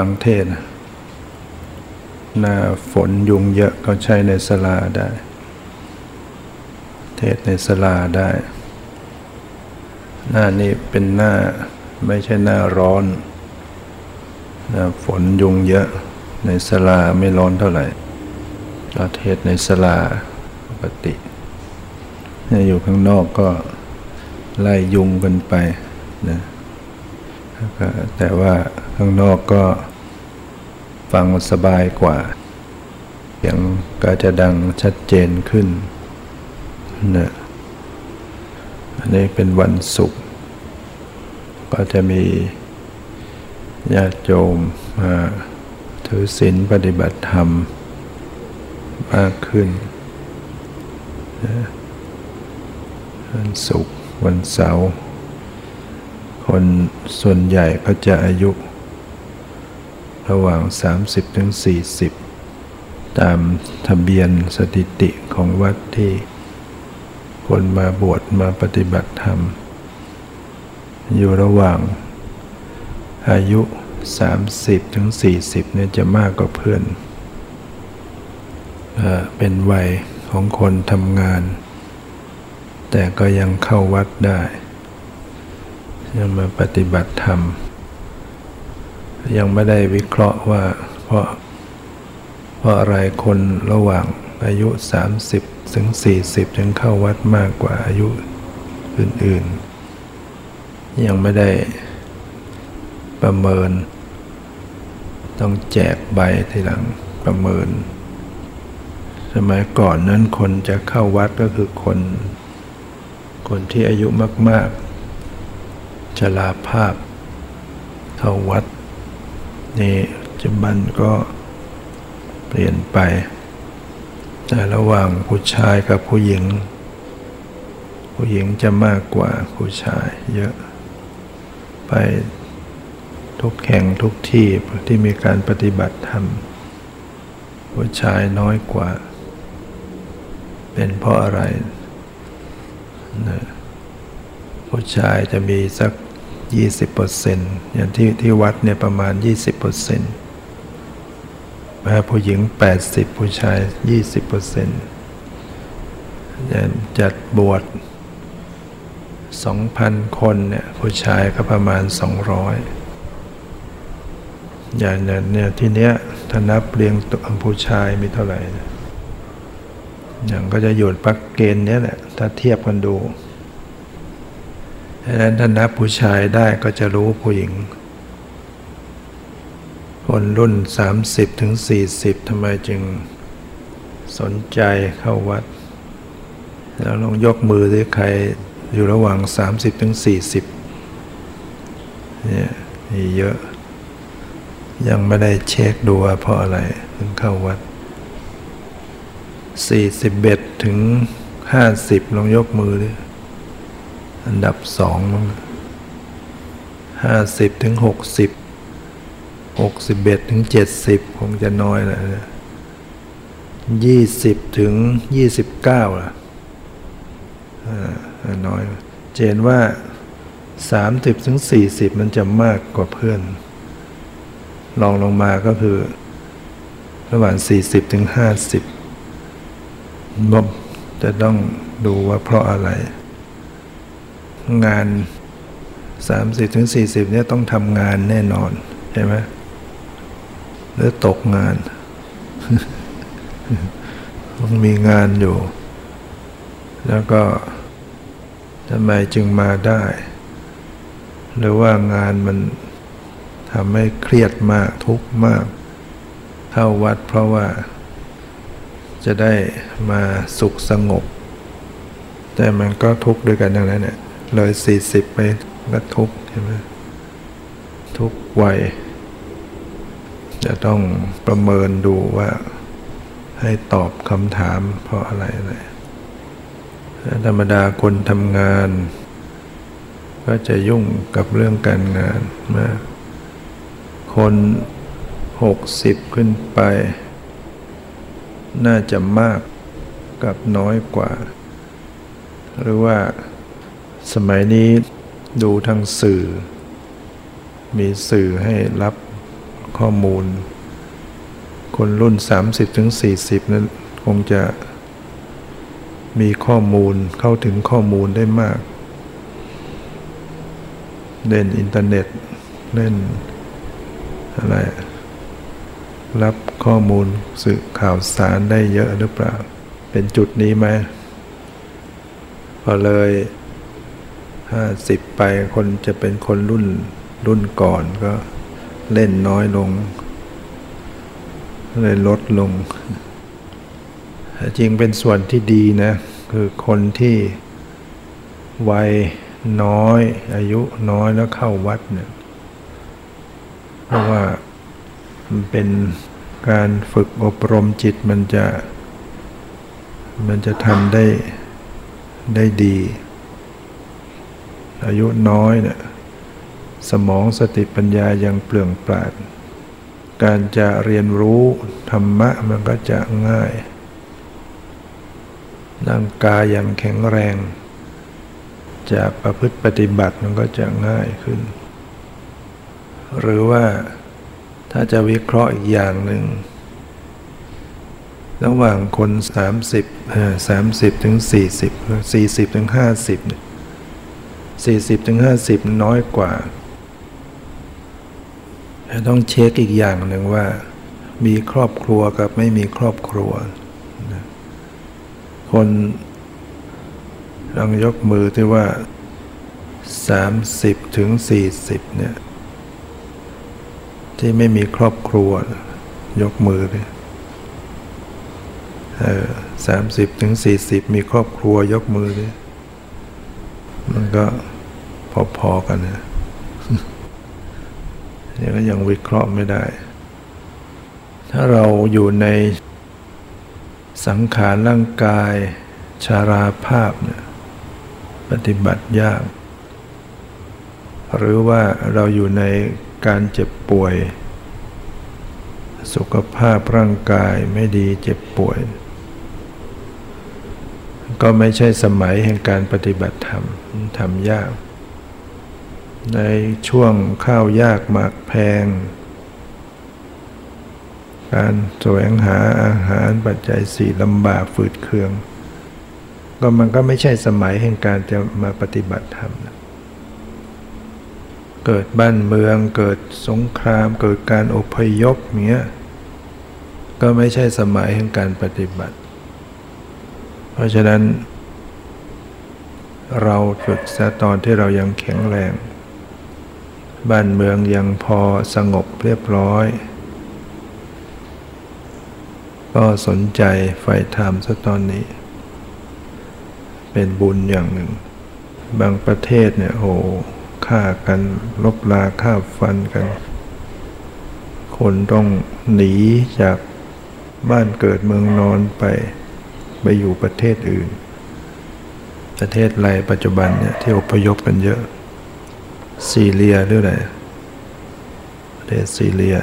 ฟังเทศหน้าฝนยุงเยอะก็ใช้ในสลาได้ เทศในสลาได้ หน้านี้เป็นหน้าไม่ใช่หน้าร้อนหน้าฝนยุงเยอะในสลาไม่ร้อนเท่าไหร่ก็เทศในสลาปกติอยู่ข้างนอกก็ไล่ยุงกันไปนะแต่ว่า ข้างนอกก็ฟังสบายกว่าเสียงก็จะดังชัดเจนขึ้นนะอันนี้เป็นวันศุกร์ก็จะมีญาติโยมมาถือศีลปฏิบัติธรรมมากขึ้นวันศุกร์วันเสาร์คนส่วนใหญ่ก็จะอายุ ระหว่าง30ถึง40 ตามทะเบียนสถิติของวัดที่คนมาบวชมาปฏิบัติธรรม อยู่ระหว่างอายุ30ถึง40เนี่ยจะมากกว่าเพื่อน เป็นวัยของคนทำงาน แต่ก็ยังเข้าวัดได้ ยังมาปฏิบัติธรรม ยังไม่ได้วิเคราะห์ว่า เพราะเพราะอะไรคนระหว่างอายุ 30 ถึง 40 ถึงเข้าวัดมากกว่าอายุอื่น ๆ ยังไม่ได้ประเมิน ต้องแจกใบทีหลังประเมิน สมัยก่อนนั้นคนจะเข้าวัดก็คือคน คนที่อายุมาก ๆชลาภาพเข้าวัด นี่จุบันก็เปลี่ยนไป แต่ระหว่างผู้ชายกับผู้หญิง ผู้หญิงจะมากกว่าผู้ชายเยอะ ไปทุกแห่งทุกที่ที่มีการปฏิบัติธรรม ผู้ชายน้อยกว่า เป็นเพราะอะไรนะผู้ชายจะมีสัก 20%อย่างที่ที่วัดเนี่ยประมาณ 20%มาผู้หญิง 80 ผู้ชาย 20%จัดบวช 2,000 คนเนี่ยผู้ชายก็ประมาณ 200 อย่างเนี่ยที่เนี้ยถ้านับเรียงตัวผู้ชายมีเท่าไหร่อย่างก็จะอยู่ปักเกณฑ์เนี้ยแหละถ้าเทียบกันดู ดังนั้นถ้านับผู้ชายได้ก็จะรู้ผู้หญิง คนรุ่น 30ถึง40ทำไมจึงสนใจเข้าวัด แล้วลองยกมือที่ใครอยู่ระหว่าง 30ถึง40เนี่ยมีเยอะ ยังไม่ได้เช็คดูว่าเพราะอะไรถึงเข้าวัด 41ถึง50ลองยกมือดิ อันดับสองห้าสิบถึงหกสิบหกสิบเอ็ดถึงเจ็ดสิบคงจะน้อยแหละยี่สิบถึงยี่สิบเก้าล่ะน้อย เจนว่าสามสิบถึงสี่สิบมันจะมากกว่าเพื่อนลองลงมาก็คือ ระหว่างสี่สิบถึงห้าสิบบจะต้องดูว่าเพราะอะไร งาน30ถึงเนี่ยต้องทำงานแน่นอนใช่ไหมหรือตกงาน ต้องมีงานอยู่ แล้วก็ทำไมจึงมาได้ หรือว่างานมันทำให้เครียดมากทุกข์มาก เข้าวัดเพราะว่า จะได้มาสุขสงบ แต่มันก็ทุกข์ด้วยกันทั้งนั้นเนี่ย เลยสี่สิบไปก็ทุกใช่ไหมทุกวัย จะต้องประเมินดูว่าให้ตอบคำถามเพราะอะไรอะไรธรรมดาคนทำงาน ก็จะยุ่งกับเรื่องการงานมาก คนหกสิบขึ้นไป น่าจะมากกับน้อยกว่า หรือว่า สมัยนี้ดูทางสื่อ มีสื่อให้รับข้อมูล คนรุ่น30ถึงนั้นคงจะมีข้อมูลเข้าถึงข้อมูลได้มาก เล่นอินเทอร์เน็ต เล่นอะไร รับข้อมูลสื่อข่าวสารได้เยอะหรือเปล่า เป็นจุดนี้ไหมพอเลย ห้าสิบไปคนจะเป็นคนรุ่นรุ่นก่อนก็เล่นน้อยลง เลยลดลง จริงเป็นส่วนที่ดีนะ คือคนที่วัยน้อย อายุน้อยแล้วเข้าวัดเนี่ยเพราะว่ามันเป็นการฝึกอบรมจิตมันจะ มันจะทำได้ได้ดี อายุน้อยเนี่ยสมองสติปัญญายังเปลืองปราด การจะเรียนรู้ธรรมะมันก็จะง่ายร่างกายยังแข็งแรง จะประพฤติปฏิบัติมันก็จะง่ายขึ้น หรือว่าถ้าจะวิเคราะห์อีกอย่างหนึ่ง ระหว่างคน 30 30 ถึง 40 40 ถึง 50 40ถึง 50 น้อยกว่าต้องเช็คอีกอย่างหนึ่งว่า มีครอบครัวกับไม่มีครอบครัว คนลองยกมือที่ว่า 30ถึง40เนี่ยที่ไม่มีครอบครัว ยกมือเลยเออสามสิบถึงสี่สิบมีครอบครัวยกมือเลย มันก็พอๆกันนะนี่ก็ยังวิเคราะห์ไม่ได้ ถ้าเราอยู่ในสังขารร่างกายชาราภาพเนี่ยปฏิบัติยาก หรือว่าเราอยู่ในการเจ็บป่วย สุขภาพร่างกายไม่ดีเจ็บป่วย ก็ไม่ใช่สมัยแห่งการปฏิบัติธรรม ทำยาก ในช่วงข้าวยากหมากแพง การแสวงหาอาหารปัจจัยสี่ลำบากฝืดเคือง ก็มันก็ไม่ใช่สมัยแห่งการจะมาปฏิบัติธรรมนะเกิดบ้านเมืองเกิดสงคราม เกิดการอพยพเงี้ยก็ไม่ใช่สมัยแห่งการปฏิบัติ เพราะฉะนั้น เราฝึกซะตอนที่เรายังแข็งแรง บ้านเมืองยังพอสงบเรียบร้อย ก็สนใจไฟธรรมซะตอนนี้ เป็นบุญอย่างหนึ่ง บางประเทศเนี่ยโหฆ่ากันลบลาฆ่าฟันกัน คนต้องหนีจากบ้านเกิดเมืองนอนไป ไปอยู่ประเทศอื่น ประเทศไรปัจจุบันเนี่ยที่อพยพกันเยอะ ซีเรียหรืออะไรประเทศซีเรีย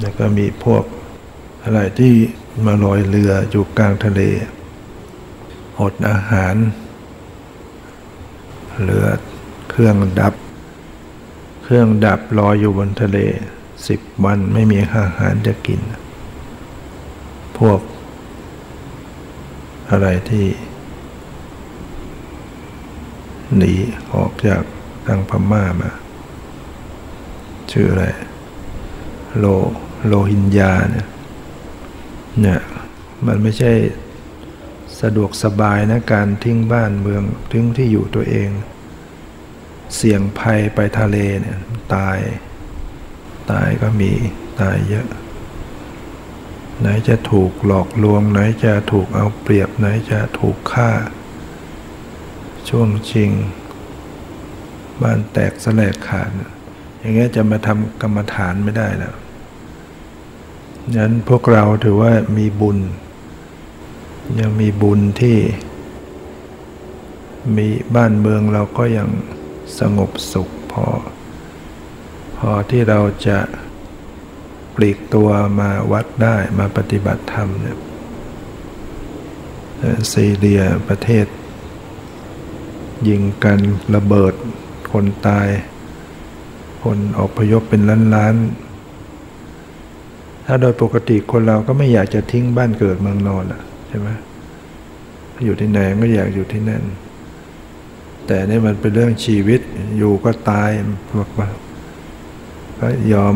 แล้วก็มีพวกอะไรที่มาลอยเรืออยู่กลางทะเล อดอาหาร เรือเครื่องดับ เครื่องดับลอยอยู่บนทะเลสิบวันไม่มีอาหารจะกิน พวกอะไรที่ หนีออกจากทางพม่ามา ชื่ออะไร โลโลหินยาเนี่ยเนี่ยมันไม่ใช่สะดวกสบายนะการทิ้งบ้านเมืองทิ้งที่อยู่ตัวเอง เสี่ยงภัยไปทะเลเนี่ยตาย ตายก็มีตายเยอะ ไหนจะถูกหลอกลวง ไหนจะถูกเอาเปรียบ ไหนจะถูกฆ่า ช่วงชิง บ้านแตกสลกขาด อย่างเงี้ยจะมาทำกรรมฐานไม่ได้แล้วนั้นพวกเราถือว่ามีบุญ ยังมีบุญที่ มีบ้านเมืองเราก็ยังสงบสุขพอ พอที่เราจะปลีกตัวมาวัดได้มาปฏิบัติธรรมเนี่ยซีเรียประเทศ ยิงกันระเบิด คนตาย คนอพยพเป็นล้านๆ ถ้าโดยปกติคนเราก็ไม่อยากจะทิ้งบ้านเกิดเมืองนอนอะใช่ไหมอยู่ที่ไหนก็อยากอยู่ที่นั่น แต่นี่มันเป็นเรื่องชีวิตอยู่ก็ตายบอกว่าก็ยอม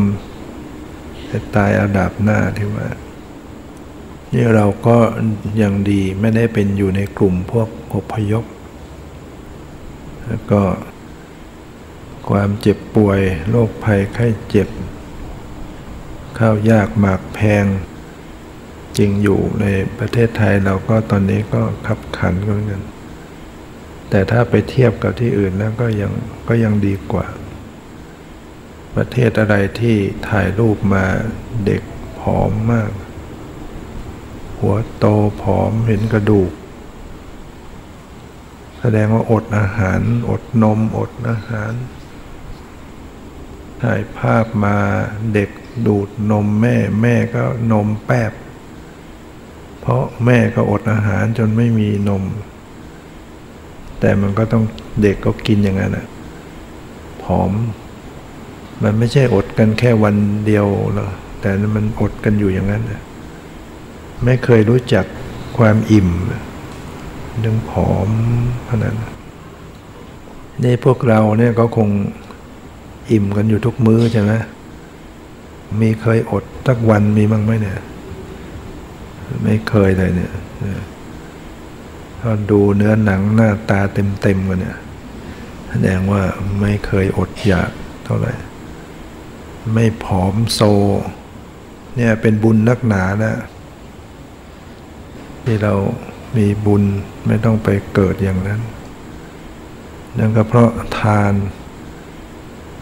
จะตายอาดับหน้าที่ว่านี่เราก็ยังดีไม่ได้เป็นอยู่ในกลุ่มพวกอพยพ แล้วก็ความเจ็บป่วยโรคภัยไข้เจ็บ ข้าวยากหมากแพง จริงอยู่ในประเทศไทยเราก็ตอนนี้ก็ขับขันกันเหมือนกัน แต่ถ้าไปเทียบกับที่อื่นแล้วก็ยังก็ยังดีกว่า ประเทศอะไรที่ถ่ายรูปมาเด็กผอมมาก หัวโตผอมเห็นกระดูก แสดงว่าอดอาหาร อดนม อดอาหาร ถ่ายภาพมาเด็กดูดนมแม่ แม่ก็นมแป๊บ เพราะแม่ก็อดอาหารจนไม่มีนม แต่มันก็ต้องเด็กก็กินอย่างนั้นอะผอม มันไม่ใช่อดกันแค่วันเดียวหรอกแต่มันอดกันอยู่อย่างนั้น ไม่เคยรู้จักความอิ่ม เรื่องผอมขนาดนั้นนี่พวกเราเนี่ยก็คงอิ่มกันอยู่ทุกมื้อใช่ไหมมีเคยอดสักวันมีบ้างไหมเนี่ย ไม่เคยเลยเนี่ยถ้าดูเนื้อหนังหน้าตาเต็มๆกันเนี่ยแสดงว่าไม่เคยอดอยากเท่าไหร่ ไม่ผอมโซ เนี่ยเป็นบุญนักหนานะที่เรา มีบุญไม่ต้องไปเกิดอย่างนั้น นั่นก็เพราะทาน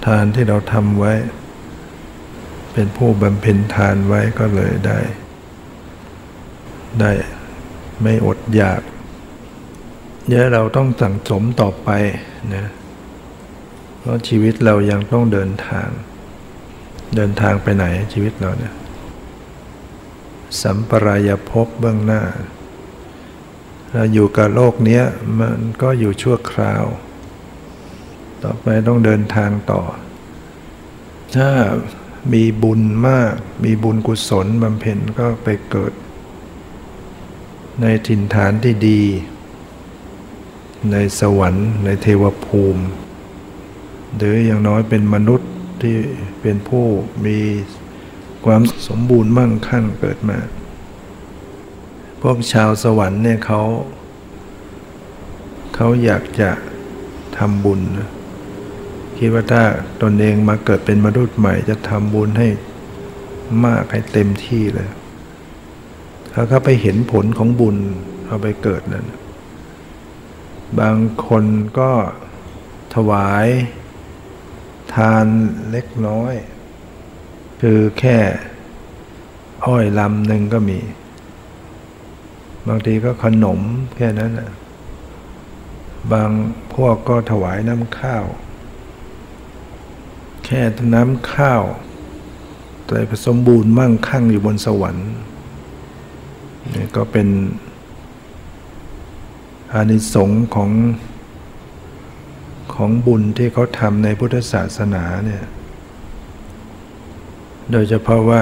ทานที่เราทำไว้ เป็นผู้บำเพ็ญทานไว้ก็เลยได้ ได้ไม่อดอยากเดี๋ยวเราต้องสั่งสมต่อไปนะเพราะชีวิตเรายังต้องเดินทาง เดินทางไปไหนชีวิตเราเนี่ยสัมปรายภพเบื้องหน้า เราอยู่กับโลกนี้มันก็อยู่ชั่วคราว ต่อไปต้องเดินทางต่อ ถ้ามีบุญมาก มีบุญกุศลบำเพ็ญก็ไปเกิด ในถิ่นฐานที่ดี ในสวรรค์ ในเทวภูมิ หรืออย่างน้อยเป็นมนุษย์ที่เป็นผู้มีความสมบูรณ์มั่งคั่งเกิดมา พวกชาวสวรรค์เนี่ยเขาเขาอยากจะทำบุญ คิดว่าถ้าตนเองมาเกิดเป็นมนุษย์ใหม่จะทำบุญให้มากให้เต็มที่เลยเขาก็ไปเห็นผลของบุญเอาไปเกิดนั่นบางคนก็ถวาย ทานเล็กน้อย คือแค่อ้อยลำหนึ่งก็มี บางทีก็ขนมแค่นั้นนะบางพวกก็ถวายน้ำข้าว แค่น้ำข้าวแต่ผสมบูรณ์มั่งคั่งอยู่บนสวรรค์นี่ก็เป็นอานิสงส์ของของบุญที่เขาทำในพุทธศาสนาเนี่ย โดยเฉพาะว่า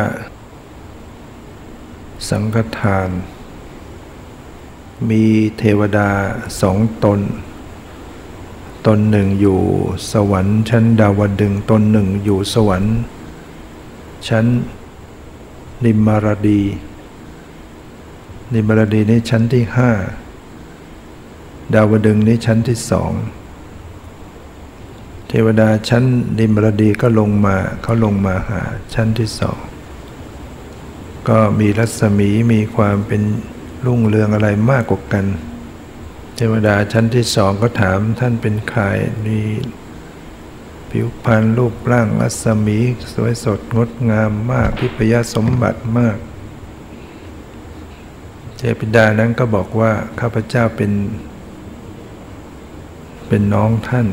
สังฆทาน มีเทวดาสองตน ตนหนึ่งอยู่สวรรค์ชั้นดาวดึงตนหนึ่งอยู่สวรรค์ ชั้นนิมมารดี นิมมารดีนี่ชั้นที่ห้าดาวดึงนี่ชั้นที่สองเทวดาชั้นนิมรดีก็ลงมาเขาลงมาหาชั้นที่สองก็มีรัศมีมีความเป็น รุ่งเรืองอะไรมากกว่ากัน เทวดาชั้นที่สองก็ถามท่านเป็นใครมีผิวพรรณรูปร่างรัศมี สวยสดงดงามมากพิพยสมบัติมากเทพิดานั้นก็บอกว่าข้าพเจ้าเป็น เป็นน้องท่าน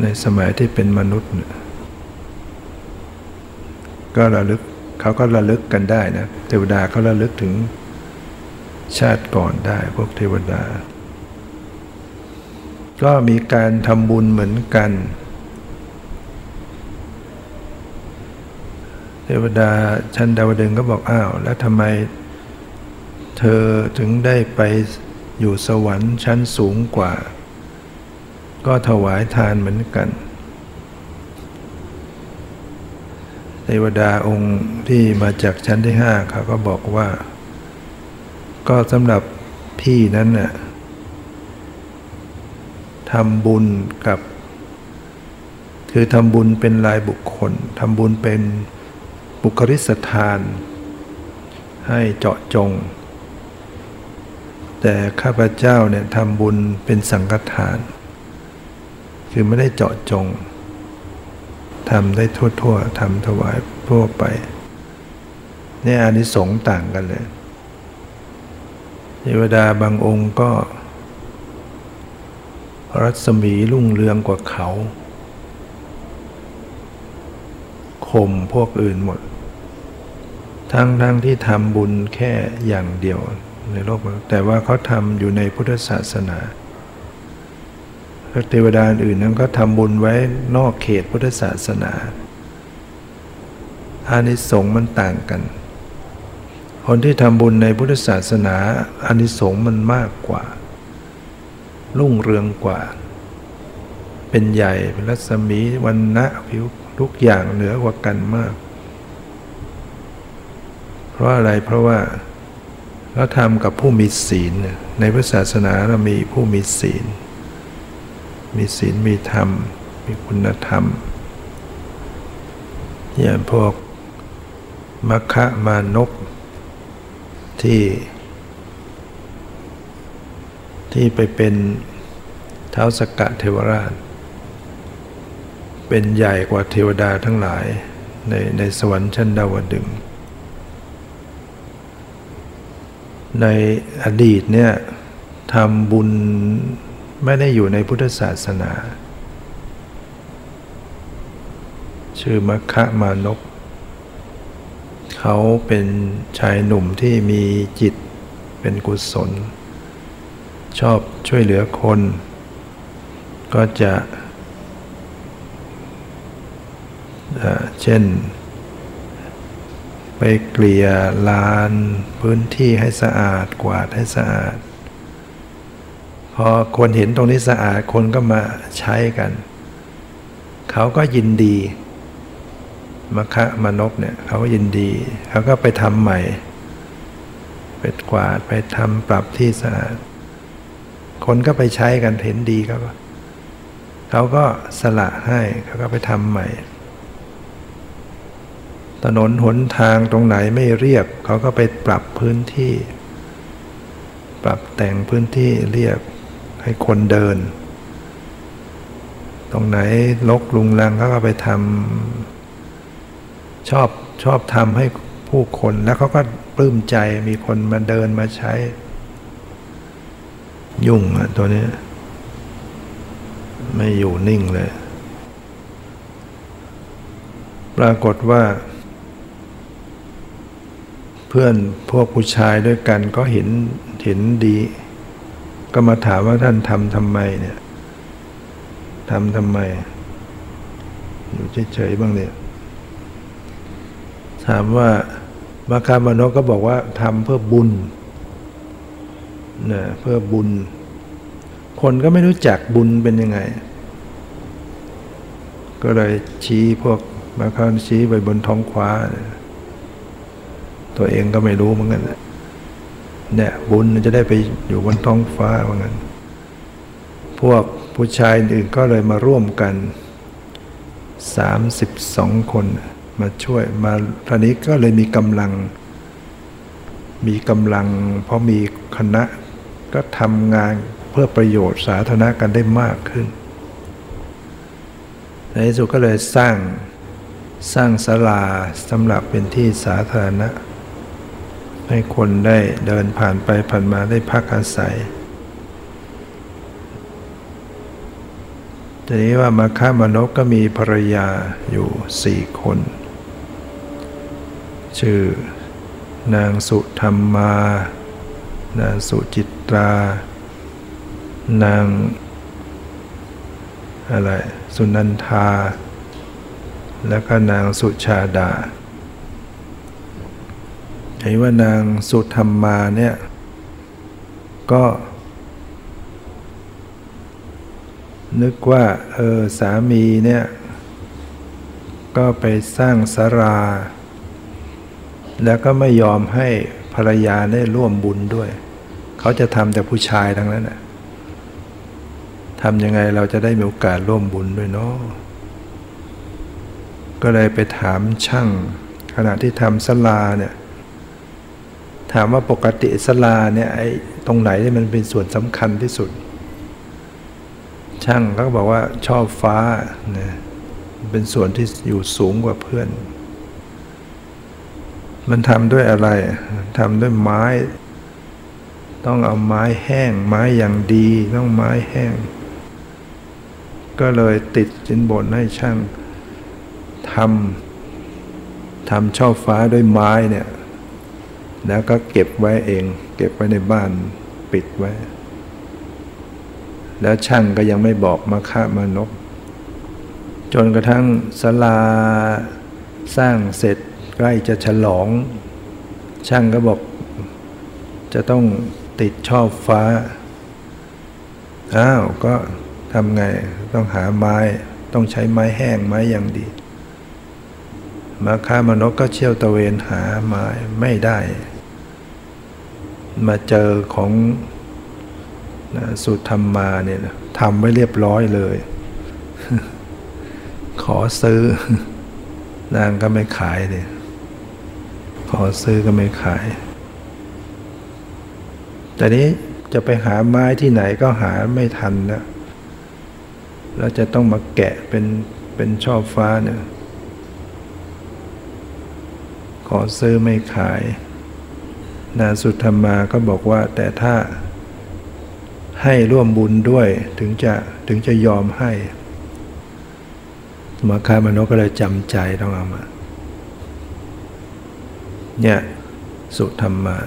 ในสมัยที่เป็นมนุษย์ ก็ระลึก เขาก็ระลึกกันได้นะ เทวดาเขาระลึกถึงชาติก่อนได้พวกเทวดา ก็มีการทำบุญเหมือนกัน เทวดาชั้นดาวดึงก็บอกอ้าว แล้วทำไมเธอถึงได้ไปอยู่สวรรค์ชั้นสูงกว่า ก็ถวายทานเหมือนกัน เทวดาองค์ที่มาจากชั้นที่ห้าเขาก็บอกว่า ก็สำหรับพี่นั้นน่ะทำบุญกับ คือทำบุญเป็นรายบุคคลทำบุญเป็นบุคลิสถาน ให้เจาะจง แต่ข้าพเจ้าเนี่ยทำบุญเป็นสังฆทาน คือไม่ได้เจาะจง ทำได้ทั่วๆทำถวายทั่วไปเนี่ยอานิสงส์ต่างกันเลยเทวดาบางองค์ก็ รัศมีรุ่งเรืองกว่าเขาข่มพวกอื่นหมด ทั้งทั้งที่ทำบุญแค่อย่างเดียวในโลกแต่ว่าเขาทำอยู่ในพุทธศาสนา เทวดาอื่นนั้นก็ทำบุญไว้นอกเขตพุทธศาสนา อานิสงส์มันต่างกัน คนที่ทำบุญในพุทธศาสนา อานิสงส์มันมากกว่า รุ่งเรืองกว่า เป็นใหญ่เป็นรัศมีวันนะผิวทุกอย่างเหนือกว่ากันมาก เพราะอะไรเพราะว่าเราทำกับผู้มีศีลในพุทธศาสนาเรามีผู้มีศีล มีศีลมีธรรม มีคุณธรรม อย่างพวกมัคคะมานกที่ ที่ไปเป็นเท้าสกะเทวราช เป็นใหญ่กว่าเทวดาทั้งหลายในในสวรรค์ชั้นดาวดึง ในอดีตเนี่ยทำบุญ ไม่ได้อยู่ในพุทธศาสนา ชื่อมัคคะมานก เขาเป็นชายหนุ่มที่มีจิตเป็นกุศล ชอบช่วยเหลือคน ก็จะเช่น ไปเกลี่ยลานพื้นที่ให้สะอาดกวาดให้สะอาด พอคนเห็นตรงนี้สะอาดคนก็มาใช้กัน เขาก็ยินดีมคะมนกเนี่ยเขาก็ยินดีเขาก็ไปทำใหม่ ไปกวาดไปทำปรับที่สะอาด คนก็ไปใช้กันเห็นดีเขาก็เขาก็สละให้เขาก็ไปทำใหม่ ถนนหนทางตรงไหนไม่เรียบเขาก็ไปปรับพื้นที่ ปรับแต่งพื้นที่เรียบ ให้คนเดิน ตรงไหนลกลุงลังเขาก็ไปทำชอบชอบทำให้ผู้คนแล้วเขาก็ปลื้มใจมีคนมาเดินมาใช้ ยุ่งอะตัวนี้ ไม่อยู่นิ่งเลย ปรากฏว่า เพื่อนพวกผู้ชายด้วยกันก็เห็นเห็นดี ก็มาถามว่าท่านทำทำไมเนี่ยทำทำไม อยู่เฉยๆบ้างเนี่ยถามว่ามาคามานกก็บอกว่าทำเพื่อบุญนะเพื่อบุญ คนก็ไม่รู้จักบุญเป็นยังไง ก็เลยชี้พวกมาคานชี้ไปบนท้องฟ้า ตัวเองก็ไม่รู้เหมือนกัน เนี่ยบุญจะได้ไปอยู่บนท้องฟ้าว่างั้น พวกผู้ชายอื่นก็เลยมาร่วมกัน 32 คนมาช่วยมาตอนนี้ก็เลยมีกำลัง มีกำลัง เพราะมีคณะก็ทำงานเพื่อประโยชน์สาธารณะกันได้มากขึ้น ในที่สุดก็เลยสร้างสร้างศาลาสำหรับเป็นที่สาธารณะ ให้คนได้เดินผ่านไปผ่านมาได้พักอาศัยทีนี้ว่ามาค้ามนกก็มีภรรยาอยู่สี่คน ชื่อ นางสุธรรมา นางสุจิตรา นาง อะไร สุนันทา แล้วก็นางสุชาดา ไอ้ว่านางสุธรรมาเนี่ยก็ นึกว่าเออสามีเนี่ยก็ไปสร้างสารา แล้วก็ไม่ยอมให้ภรรยาได้ร่วมบุญด้วย เขาจะทำแต่ผู้ชายทั้งนั้นนะทำยังไงเราจะได้มีโอกาสร่วมบุญด้วยเนาะก็เลยไปถามช่าง ขณะที่ทำสลาเนี่ย ถามว่าปกติสลาเนี่ยไอ้ตรงไหนที่มันเป็นส่วนสำคัญที่สุด ช่างก็บอกว่าชอบฟ้าเนี่ยเป็นส่วนที่อยู่สูงกว่าเพื่อน มันทำด้วยอะไรทำด้วยไม้ ต้องเอาไม้แห้ง ไม้อย่างดีต้องไม้แห้ง ก็เลยติดสินบนให้ช่างทำทำช่อฟ้าด้วยไม้เนี่ย แล้วก็เก็บไว้เอง เก็บไว้ในบ้านปิดไว้ แล้วช่างก็ยังไม่บอกมาฆ่ามานก จนกระทั่งศาลาสร้างเสร็จใกล้จะฉลอง ช่างก็บอก จะต้องติดช่อฟ้า อ้าว ก็ทำไงต้องหาไม้ ต้องใช้ไม้แห้งไม้อย่างดีมาค้ามนกก็เชี่ยวตะเวนหาไม้ไม่ได้ มาเจอของสุธรรมมาเนี่ยทำไว้เรียบร้อยเลย ขอซื้อ นางก็ไม่ขายเลยขอซื้อก็ไม่ขาย แต่นี้จะไปหาไม้ที่ไหนก็หาไม่ทันนะแล้วจะต้องมาแกะเป็นเป็นช่อฟ้าเนี่ย ขอซื้อไม่ขาย นาสุธรรมาก็บอกว่าแต่ถ้าให้ร่วมบุญด้วยถึงจะถึงจะยอมให้มาคามนก็เลยจำใจต้องเอามา เนี่ยสุธรรมา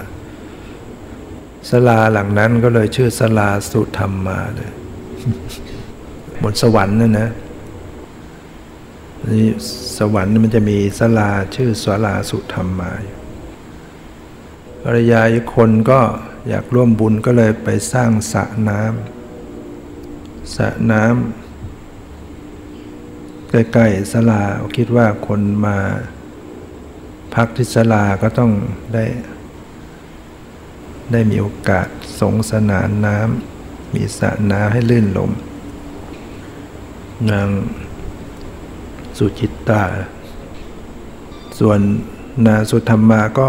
สลาหลังนั้นก็เลยชื่อสลาสุธรรมาเลยบนสวรรค์นั่นนะนี่สวรรค์มันจะมีสลาชื่อสลาสุธรรมมาภร รยาอีกคนก็อยากร่วมบุญก็เลยไปสร้างสระน้ำสระน้ำใกล้ๆสลาคิดว่าคนมาพักที่สลาก็ต้องได้ ได้มีโอกาสสงสนานน้ำมีสระน้ำให้ลื่นลม นางสุจิตตา ส่วนนาสุธรรมาก็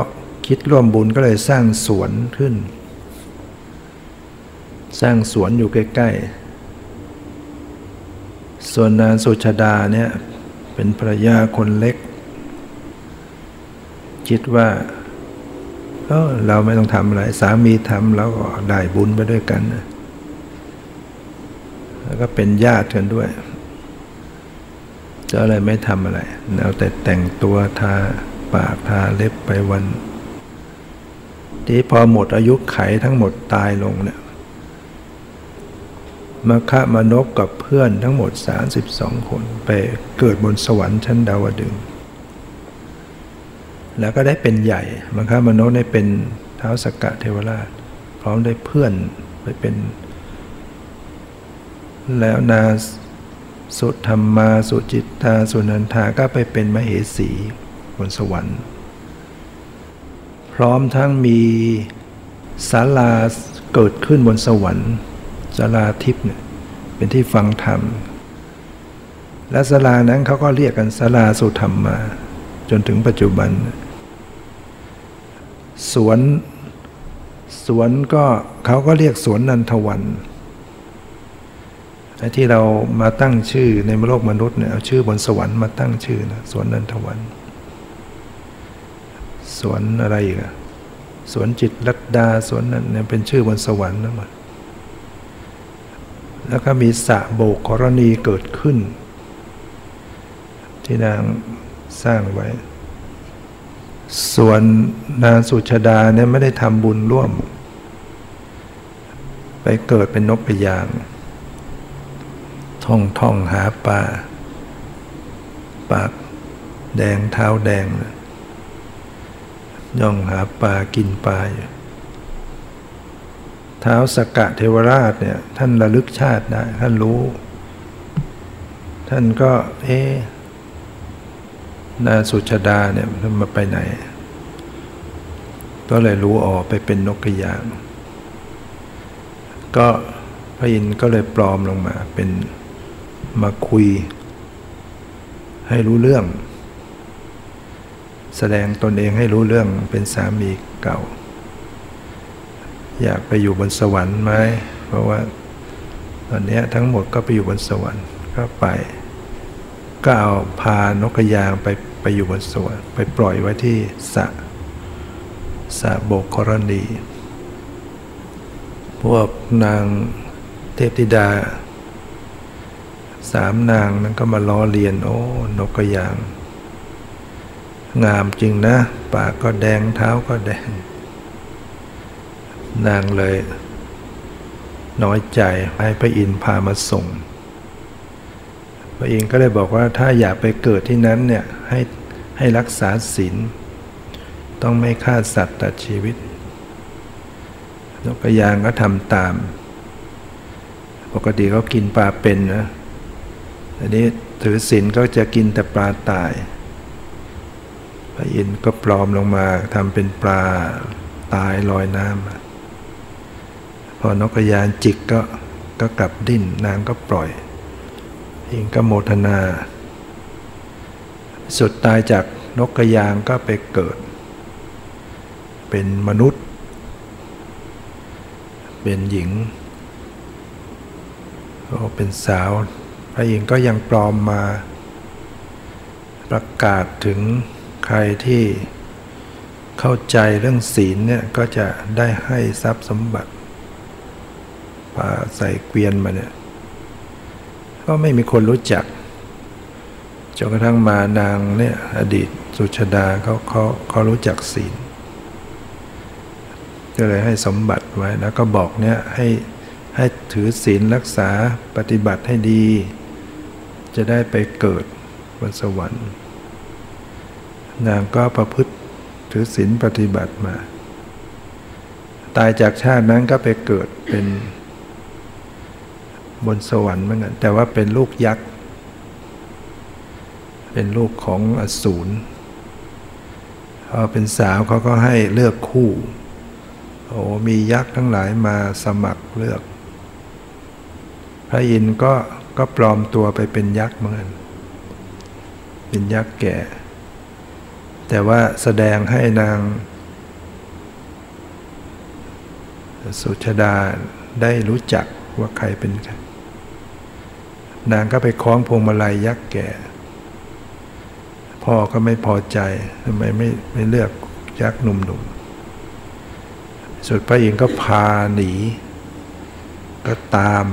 คิดร่วมบุญก็เลยสร้างสวนขึ้น สร้างสวนอยู่ใกล้ๆ ส่วนนางสุชาดาเนี่ยเป็นภรรยาคนเล็ก คิดว่าเเราไม่ต้องทำอะไร สามีทำแล้วก็ได้บุญไปด้วยกัน แล้วก็เป็นญาติกันด้วยก็เลยไม่ทำอะไรเอาแต่แต่งตัวทาปากทาเล็บไปวัน ที่พอหมดอายุไขทั้งหมดตายลงเนี่ยมคะมนกกับเพื่อนทั้งหมด 32 คนไปเกิดบนสวรรค์ชั้นดาวดึง แล้วก็ได้เป็นใหญ่มคะมนกได้เป็นเท้าสกกะเทวราช พร้อมได้เพื่อนไปเป็น แล้วนาสุธรรมาสุจิตตาสุนันทาก็ไปเป็นมเหสีบนสวรรค์ ร้อมทั้งมีศาลาเกิดขึ้นบนสวรรค์ศาลาทิพย์เนี่ยเป็นที่ฟังธรรม และศาลานั้นเขาก็เรียกกันศาลาสุธรรมมา จนถึงปัจจุบัน สวนสวนก็เขาก็เรียกสวนนันทวันไอ้ที่เรามาตั้งชื่อในโลกมนุษย์เนี่ยเอาชื่อบนสวรรค์มาตั้งชื่อนะสวนนันทวัน สวนอะไรอีกสวนจิตรัตดาสวนนั้นเป็นชื่อบนสวรรค์นะมันแล้วก็มีสระโบกกรณีเกิดขึ้น ที่นางสร้างไว้ ส่วนนางสุชดาเนี่ยไม่ได้ทำบุญร่วม ไปเกิดเป็นนกปยาง ท่องท่องหาปลาปากแดงเท้าแดง ย่องหาปลากินปลาอยู่เท้าสกกะเทวราชเนี่ยท่านระลึกชาติได้ท่านรู้ ท่านก็เอ๊นาสุชดาเนี่ยมันมาไปไหน ก็เลยรู้ออกไปเป็นนกกระยางก็พระอินทร์ก็เลยปลอมลงมาเป็นมาคุย ให้รู้เรื่อง แสดงตนเองให้รู้เรื่องเป็นสามีเก่า อยากไปอยู่บนสวรรค์ไหมเพราะว่าตอนนี้ทั้งหมดก็ไปอยู่บนสวรรค์ก็ไป ก็เอาพานกกระยางไปไปอยู่บนสวรรค์ไปปล่อยไว้ที่สะสะโบกกรณี พวกนางเทพธิดาสามนางนั้นก็มาล้อเลียนโอ้นกกระยาง งามจริงนะ ปากก็แดงเท้าก็แดง นางเลย น้อยใจให้พระอินทร์พามาส่ง พระอินทร์ก็เลยบอกว่าถ้าอยากไปเกิดที่นั้นเนี่ยให้ให้รักษาศีลต้องไม่ฆ่าสัตว์ตัดชีวิตนกกระยางก็ทำตาม ปกติเขากินปลาเป็นนะอันนี้ถือศีลก็จะกินแต่ปลาตาย ระอินทร์ก็ปลอมลงมาทำเป็นปลาตายลอยน้ำพอนกกระยางจิกก็ก็กลับดิ้นนางก็ปล่อยอิงก็โมทนา สุดตายจากนกกระยางก็ไปเกิด เป็นมนุษย์ เป็นหญิงก็เป็นสาว พระอินทร์ก็ยังปลอมมาประกาศถึง ใครที่เข้าใจเรื่องศีลเนี่ยก็จะได้ให้ทรัพย์สมบัติพาใส่เกวียนมาเนี่ยก็ไม่มีคนรู้จักจนกระทั่งมานางเนี่ยอดีตสุชดาเขาเขาเขารู้จักศีลก็เลยให้สมบัติไว้แล้วก็บอกเนี่ยให้ให้ถือศีลรักษาปฏิบัติให้ดี จะได้ไปเกิดบนสวรรค์ นางก็ประพฤติถือศีลปฏิบัติมา ตายจากชาตินั้นก็ไปเกิดเป็นบนสวรรค์เหมือนกันแต่ว่าเป็นลูกยักษ์ เป็นลูกของอสูรพอเป็นสาวเขาก็ให้เลือกคู่ โอ้มียักษ์ทั้งหลายมาสมัครเลือก พระอินทร์ก็ก็ปลอมตัวไปเป็นยักษ์เหมือนกันเป็นยักษ์แก่ แต่ว่าแสดงให้นาง สุชดาได้รู้จักว่าใครเป็นใครนางก็ไปคล้องพวงมาลัยยักษ์แก่ พ่อก็ไม่พอใจทำไมไม่ไม่เลือกยักษ์หนุ่มๆ สุดพระอินทร์ก็พาหนี ก็ตาม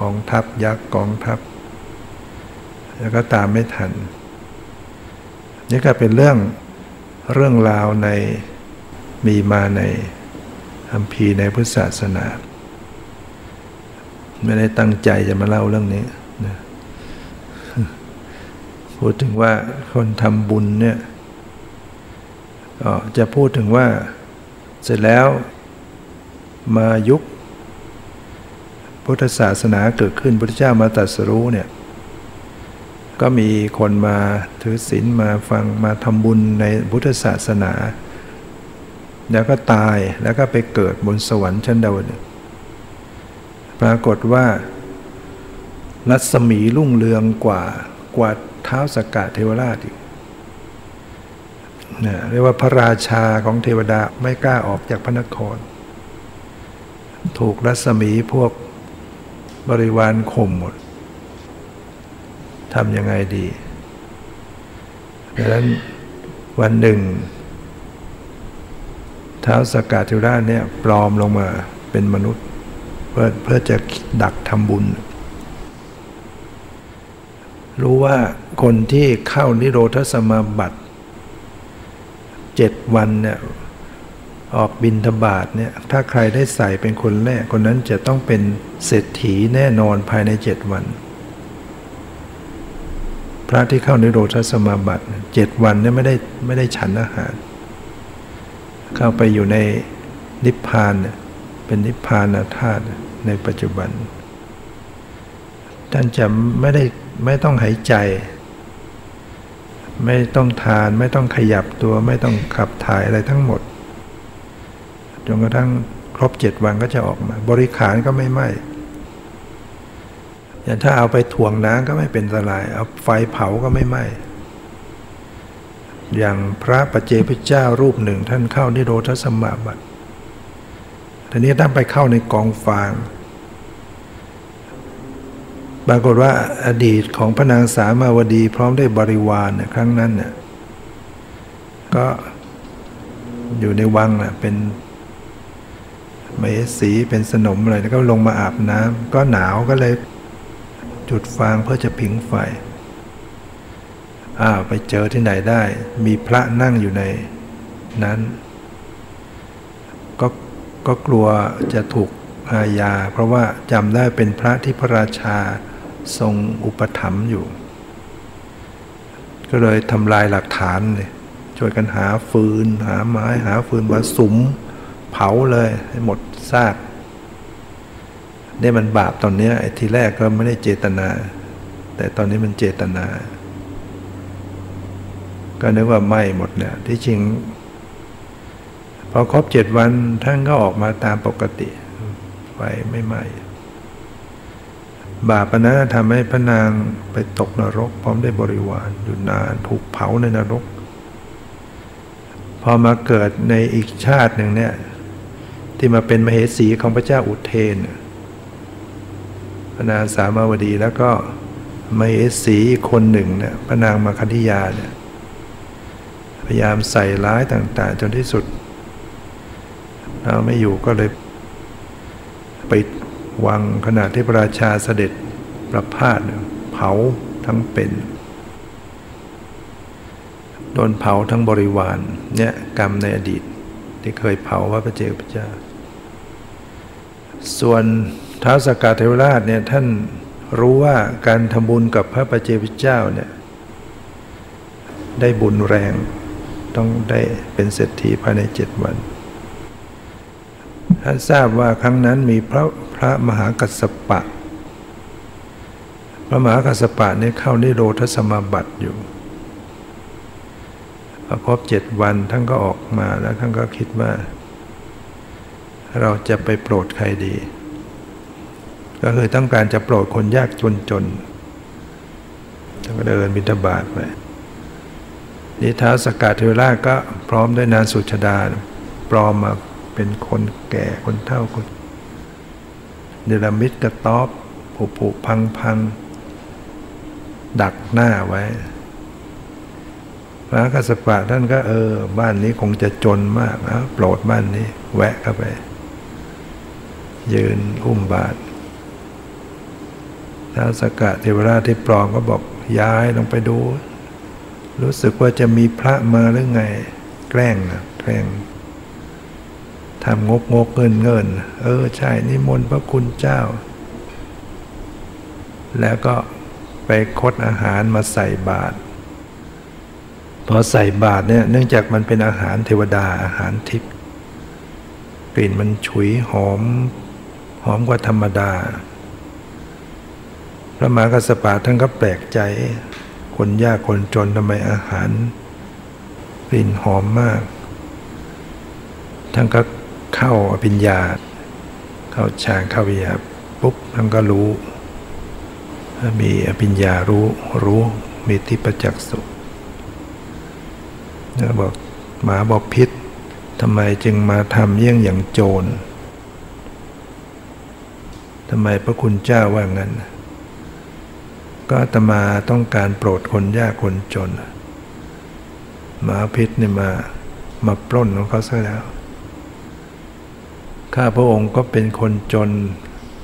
กองทัพยักษ์กองทัพ แล้วก็ตามไม่ทัน นี่ก็เป็นเรื่องเรื่องราวในมีมาในอัมพีในพุทธศาสนา ไม่ได้ตั้งใจจะมาเล่าเรื่องนี้นะพูดถึงว่าคนทำบุญเนี่ยจะพูดถึงว่าเสร็จแล้วมายุค พุทธศาสนาเกิดขึ้นพระเจ้ามาตรัสรู้เนี่ย ก็มีคนมาถือศีลมาฟังมาทำบุญในพุทธศาสนา แล้วก็ตายแล้วก็ไปเกิดบนสวรรค์ชั้นดาวดึงปรากฏว่า รัศมีรุ่งเรืองกว่ากว่าเท้าสกกะเทวราชอีกนะเรียกว่าพระราชาของเทวดาไม่กล้าออกจากพระนคร ถูกรัศมีพวกบริวารข่มหมด ทำยังไงดีดังนั้นวันหนึ่ง เท้าสกาเทวราชเนี่ยปลอมลงมาเป็นมนุษย์ เพื่อเพื่อจะดักทำบุญ รู้ว่าคนที่เข้านิโรธสมาบัติเจ็ดวันเนี่ยออกบินทบาทเนี่ยถ้าใครได้ใส่เป็นคนแรกคนนั้นจะต้องเป็นเศรษฐีแน่นอนภายในเจ็ดวัน ระที่เข้านิโรธสมาบัติเจ็ดวันเนี่ยไม่ได้ไม่ได้ฉันอาหาร เข้าไปอยู่ในนิพพานเนี่ยเป็นนิพพานธาตุในปัจจุบัน ท่านจะไม่ได้ไม่ต้องหายใจ ไม่ต้องทานไม่ต้องขยับตัวไม่ต้องขับถ่ายอะไรทั้งหมดจนกระทั่งครบเจ็ดวันก็จะออกมา บริขารก็ไม่ไหม้ อย่างถ้าเอาไปถ่วงน้ำก็ไม่เป็นสลาย เอาไฟเผาก็ไม่ไหม้อย่างพระปัจเจพเจ้ารูปหนึ่ง ท่านเข้านิโรธสมาบัติทีนี้ท่านไปเข้าในกองฟาง ปรากฏว่าอดีตของพระนางสามาวดีพร้อมด้วยบริวารเนี่ยครั้งนั้นเนี่ยก็อยู่ในวังนะเป็นเมสีเป็นสนมอะไรแล้วก็ลงมาอาบน้ำก็หนาวก็เลย จุดฟางเพื่อจะผิงไฟอ้าวไปเจอที่ไหนได้ มีพระนั่งอยู่ในนั้น ก็ก็กลัวจะถูกอาญา เพราะว่าจำได้เป็นพระที่พระราชาทรงอุปถัมภ์อยู่ ก็เลยทำลายหลักฐานเลยช่วยกันหาฟืน หาไม้หาฟืนมาสุม เผาเลยให้หมดซาก เนี่ยมันบาปตอนนี้ไอ้ทีแรกก็ไม่ได้เจตนา แต่ตอนนี้มันเจตนา ก็นึกว่าไหม้หมดเนี่ยที่จริง พอครบเจ็ดวันท่านก็ออกมาตามปกติไฟไม่ไหม้บาปนั้นทำให้พระนางไปตกนรก พร้อมได้บริวารอยู่นานถูกเผาในนรก พอมาเกิดในอีกชาติหนึ่งเนี่ย ที่มาเป็นมเหสีของพระเจ้าอุเทนพระ นางสามาวดีแล้วก็มเหสีคนหนึ่งเนี่ยพระนางมาคันธิยาเนี่ยพยายามใส่ร้ายต่างๆ จนที่สุดเราไม่อยู่ก็เลยปิดวังขณะที่พระราชาเสด็จประพาสเผาทั้งเป็นโดนเผาทั้งบริวารเนี่ยกรรมในอดีตที่เคยเผาพระพระเจ้าพระเจ้า ส่วน ท้าสกกาเทวราชเนี่ยท่านรู้ว่าการทำบุญกับพระประเจพิเจ้าเนี่ยได้บุญแรง ต้องได้เป็นเศรษฐีภายในเจ็ดวัน ท่านทราบว่าครั้งนั้นมีพระพระมหากัสสปะ พระมหากัสสปะเนี่ยเข้านิโรธสมาบัติอยู่พอครบเจ็ดวันท่านก็ออกมาแล้วท่านก็คิดว่า เราจะไปโปรดใครดี ก็คือต้องการจะโปรดคนยากจนจนท่านก็เดินบิณฑบาตไปนิท้าสกัดเทวราชก็พร้อมด้วยนางสุชดาปลอมมาเป็นคนแก่คนเฒ่าคนเนรมิตกระต๊อบผุผุพังพังดักหน้าไว้ พระกัสปะท่านก็เออ บ้านนี้คงจะจนมากนะโปรดบ้านนี้ แวะเข้าไป ยืนอุ้มบาท ท้าสกะเทวราชที่ปลอมก็บอกย้ายลงไปดู รู้สึกว่าจะมีพระมาหรือไง แกล้งนะแกล้งทำงกงกเงินเงิน เออใช่นิมนต์พระคุณเจ้า แล้วก็ไปคดอาหารมาใส่บาตรพอใส่บาตรเนี่ยเนื่องจากมันเป็นอาหารเทวดาอาหารทิพย์กลิ่นมันฉุยหอม หอมกว่าธรรมดา ระมหากัสปะท่านก็แปลกใจ คนยากคนจนทำไมอาหารกลิ่นหอมมาก ท่านก็เข้าอภิญญา เข้าฌานเข้าวิญญาปุ๊บท่านก็รู้ มีอภิญญารู้รู้มีทิพจักษ์สุแล้วบอกหมาบอกพิษทำไมจึงมาทำเยี่ยงอย่างโจรทำไมพระคุณเจ้าว่างั้น ก็ตมาต้องการโปรดคนยากคนจนหมาพิษเนี่ยมามาปล้นของเขาซะแล้ว ข้าพระองค์ก็เป็นคนจน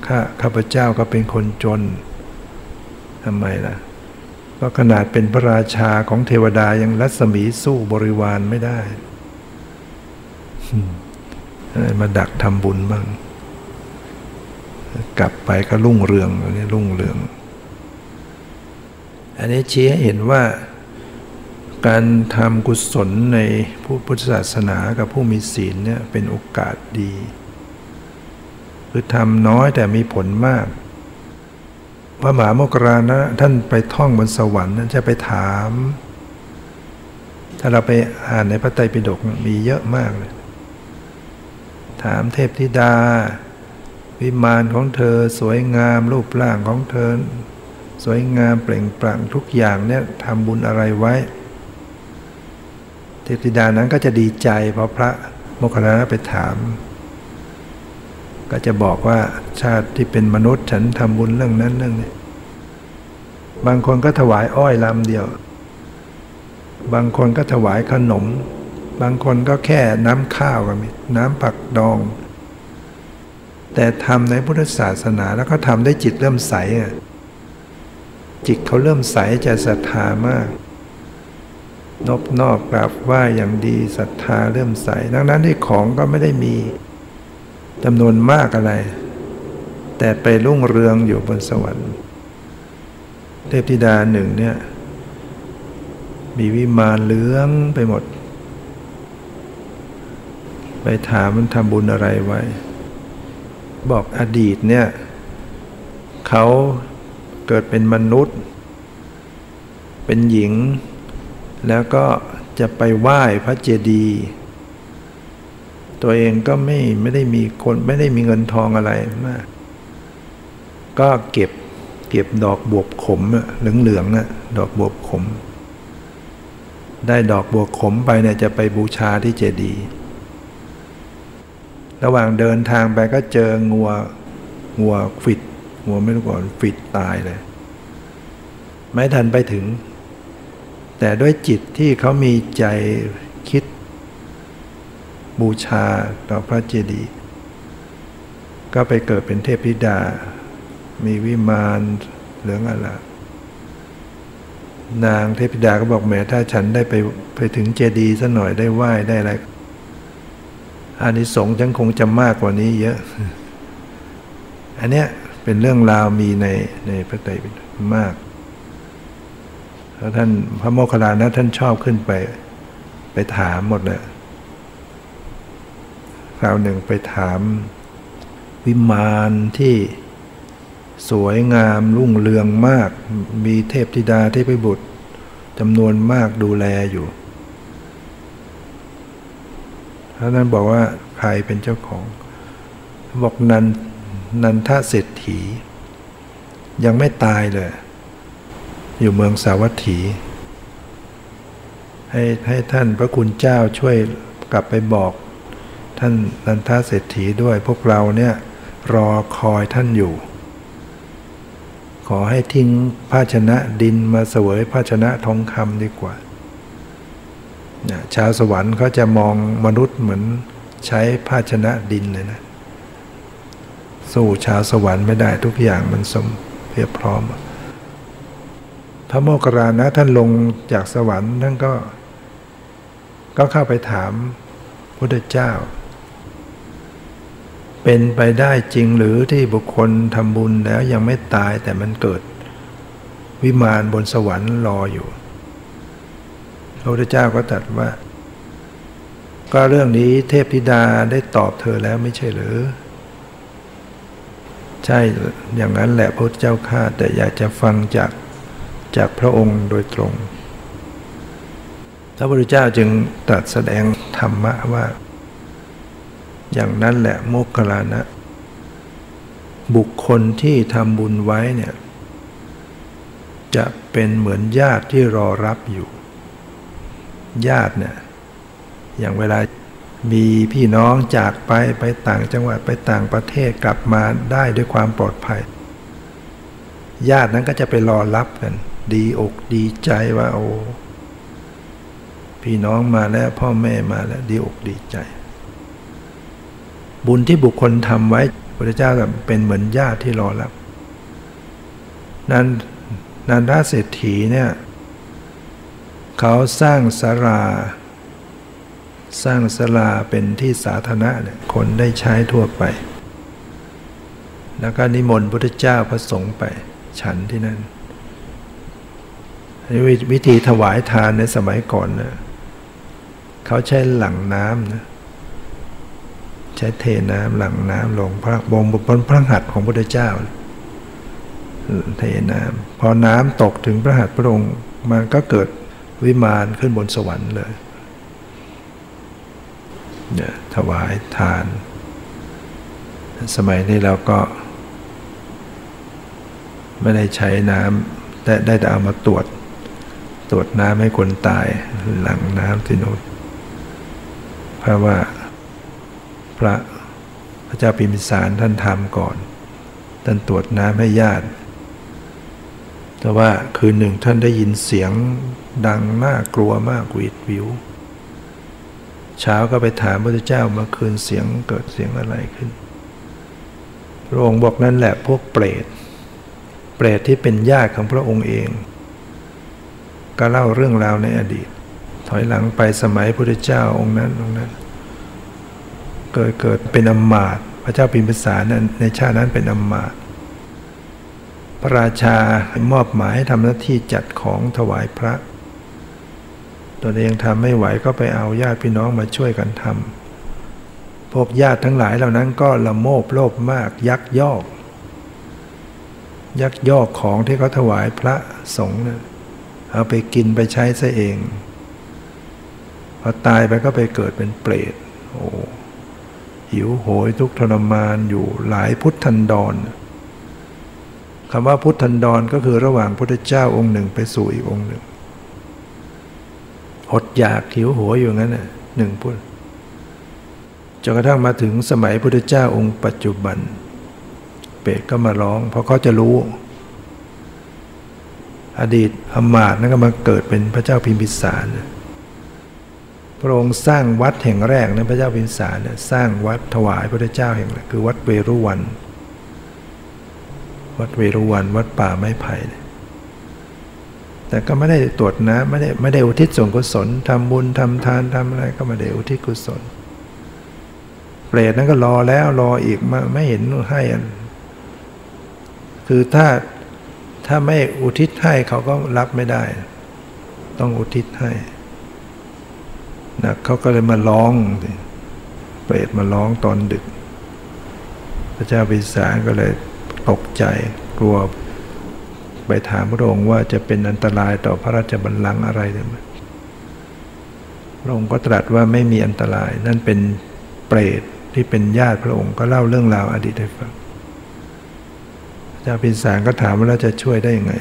ข้าข้าพเจ้าก็เป็นคนจนทำไมล่ะ ก็ขนาดเป็นพระราชาของเทวดายังรัศมีสู้บริวารไม่ได้มาดักทำบุญบ้าง กลับไปก็รุ่งเรืองอันนี้รุ่งเรือง อันนี้ชี้ให้เห็นว่าการทำกุศลในผู้พุทธศาสนากับผู้มีศีลเนี่ยเป็นโอกาสดี คือทำน้อยแต่มีผลมาก พระมหาโมกรานะท่านไปท่องบนสวรรค์นั้นจะไปถาม ถ้าเราไปอ่านในพระไตรปิฎกมีเยอะมากเลย ถามเทพธิดา วิมานของเธอสวยงามรูปร่างของเธอ สวยงามเปล่งปลั่งทุกอย่างเนี่ยทำบุญอะไรไว้ เทพธิดานั้นก็จะดีใจเพราะพระโมคคัลลานะไปถาม ก็จะบอกว่าชาติที่เป็นมนุษย์ฉันทำบุญเรื่องนั้นเรื่องนี้บางคนก็ถวายอ้อยลำเดียว บางคนก็ถวายขนม บางคนก็แค่น้ำข้าวก็มีน้ำผักดอง แต่ทำในพุทธศาสนาแล้วก็ทำได้จิตเริ่มใส่ จิตเขาเริ่มใสจะศรัทธามาก นบนอบกราบไหว้อย่างดีศรัทธาเริ่มใส ดังนั้นที่ของก็ไม่ได้มีจำนวนมากอะไร แต่ไปรุ่งเรืองอยู่บนสวรรค์เทพธิดาหนึ่งเนี่ย มีวิมานเหลืองไปหมด ไปถามมันทำบุญอะไรไว้ บอกอดีตเนี่ย เขา เกิดเป็นมนุษย์ เป็นหญิง แล้วก็จะไปไหว้พระเจดีย์ตัวเองก็ไม่ไม่ได้มีคนไม่ได้มีเงินทองอะไรมาก ก็เก็บเก็บดอกบวบขมเหลืองเหลืองะดอกบวบขม ได้ดอกบวบขมไปเนี่ยจะไปบูชาที่เจดีย์ระหว่างเดินทางไปก็เจองัวงัวฟิด งัวไม่รู้ก่อนฟิดตายเลย ไม่ทันไปถึง แต่ด้วยจิตที่เขามีใจคิด บูชาต่อพระเจดีย์ก็ไปเกิดเป็นเทพธิดา มีวิมานเหลืองอลามนางเทพธิดาก็บอกแม่ถ้าฉันได้ไปไปถึงเจดีย์สักหน่อยได้ไหว้ได้อะไรอานิสงส์ฉันคงจะมากกว่านี้เยอะ อันเนี้ย เป็นเรื่องราวมีในในพระไตรปิฎกมาก แล้วท่านพระโมคคัลลานะท่านชอบขึ้นไป ไปถามหมดเลยคราวหนึ่งไปถามวิมานที่สวยงามรุ่งเรืองมาก มีเทพธิดาเทพบุตรจำนวนมากดูแลอยู่ท่านนั้นบอกว่าใครเป็นเจ้าของ บอกนัน นันทเศรษฐี ยังไม่ตายเลย อยู่เมืองสาวัตถี ให้ให้ท่านพระคุณเจ้าช่วยกลับไปบอกท่านนันทเศรษฐีด้วยพวกเราเนี่ยรอคอยท่านอยู่ ขอให้ทิ้งภาชนะดินมาเสวยภาชนะทองคำดีกว่าชาวสวรรค์เขาจะมองมนุษย์เหมือนใช้ภาชนะดินเลยนะ สู้ชาวสวรรค์ไม่ได้ทุกอย่างมันสมเพียบพร้อม พระโมคคัลลานะท่านลงจากสวรรค์ท่านก็ ก็เข้าไปถามพระเจ้า เป็นไปได้จริงหรือที่บุคคลทำบุญแล้วยังไม่ตายแต่มันเกิด วิมานบนสวรรค์รออยู่ พระพุทธเจ้าก็ตรัสว่า ก็เรื่องนี้เทพธิดาได้ตอบเธอแล้วไม่ใช่หรือ ใช่อย่างนั้นแหละพระเจ้าข้าแต่อยากจะฟังจากจากพระองค์โดยตรงพระพุทธเจ้าจึงตรัสแสดงธรรมะว่า อย่างนั้นแหละโมกขลานะ บุคคลที่ทำบุญไว้เนี่ย จะเป็นเหมือนญาติที่รอรับอยู่ ญาติเนี่ยอย่างเวลา มีพี่น้องจากไปไปต่างจังหวัดไปต่างประเทศกลับมาได้ด้วยความปลอดภัย ญาตินั้นก็จะไปรอรับกัน ดีอกดีใจว่าโอ้พี่น้องมาแล้วพ่อแม่มาแล้วดีอกดีใจ บุญที่บุคคลทำไว้พระเจ้าเป็นเหมือนญาติที่รอรับนั้นนันทเศรษฐีเนี่ยเขาสร้างสารา สร้างสลาเป็นที่สาธารณะเนี่ยคนได้ใช้ทั่วไป แล้วก็นิมนต์พระเจ้าพระสงฆ์ไป ฉันที่นั่นวิธีถวายทานในสมัยก่อนนะเขาใช้หลังน้ำนะใช้เทน้ำหลังน้ำลงพระบงบนพระหัตถ์ของพระพุทธเจ้า เทน้ำพอน้ำตกถึงพระหัตถ์พระองค์มันก็เกิดวิมานขึ้นบนสวรรค์เลย ถวายทาน สมัยนี้เราก็ ไม่ได้ใช้น้ำแต่ได้แต่เอามาตรวจ ตรวจน้ำให้คนตายหลังน้ำที่นู้นเพราะว่าพระพระเจ้าพิมพิสารท่านทำก่อน ท่านตรวจน้ำให้ญาติ แต่ว่าคืนหนึ่งท่านได้ยินเสียงดังมากกลัวมากวีดวิว เช้าก็ไปถามพระเจ้าเมื่อคืนเสียงเกิดเสียงอะไรขึ้น พระองค์บอกนั่นแหละพวกเปรต เปรตที่เป็นญาติของพระองค์เอง ก็เล่าเรื่องราวในอดีต ถอยหลังไปสมัยพระเจ้าองค์นั้นองค์นั้น เกิดเกิดเป็นอมมาตพระเจ้าพิมพิสารนั้นในชาตินั้นเป็นอมมาตพระราชามอบหมายให้ทำหน้าที่จัดของถวายพระ ตัวเองทำไม่ไหวก็ไปเอาญาติพี่น้องมาช่วยกันทำพวกญาติทั้งหลายเหล่านั้นก็ละโมบโลภมาก ยักยอก ยักยอกของที่เขาถวายพระสงฆ์เอาไปกินไปใช้ซะเองพอตายไปก็ไปเกิดเป็นเปรตโอ้หิวโหยทุกทรมานอยู่หลายพุทธันดรคำว่าพุทธันดรก็คือระหว่างพุทธเจ้าองค์หนึ่งไปสู่อีกองค์หนึ่ง อดอยากหิวโหยอยู่งั้นน่ะหนึ่งพุทธจนกระทั่งมาถึงสมัยพุทธเจ้าองค์ปัจจุบัน เปรตก็มาร้อง เพราะเขาจะรู้ อดีตอมาตนั่นก็มาเกิดเป็นพระเจ้าพิมพิสารพระองค์สร้างวัดแห่งแรกในพระเจ้าพิมพิสารเนี่ยสร้างวัดถวายพระเจ้าแห่งแรกคือวัดเวรุวัน วัดเวรุวันวัดป่าไม้ไผ่ แต่ก็ไม่ได้ตรวจนะไม่ได้ไม่ได้อุทิศส่วนกุศลทำบุญทำทานทำอะไรก็ไม่ได้อุทิศกุศล เปรตนั้นก็รอแล้วรออีกมาไม่เห็นให้อันคือถ้าถ้าไม่อุทิศให้เขาก็รับไม่ได้ ต้องอุทิศให้นะเขาก็เลยมาร้องเปรตมาร้องตอนดึก พระเจ้าปิสารก็เลยตกใจกลัว ไปถามพระองค์ว่าจะเป็นอันตรายต่อพระราชบัลลังก์อะไรหรือไม่พระองค์ก็ตรัสว่าไม่มีอันตราย นั่นเป็นเปรตที่เป็นญาติพระองค์ก็เล่าเรื่องราวอดีตให้ฟังพระเจ้าพิสารก็ถามว่าเราจะช่วยได้ยังไง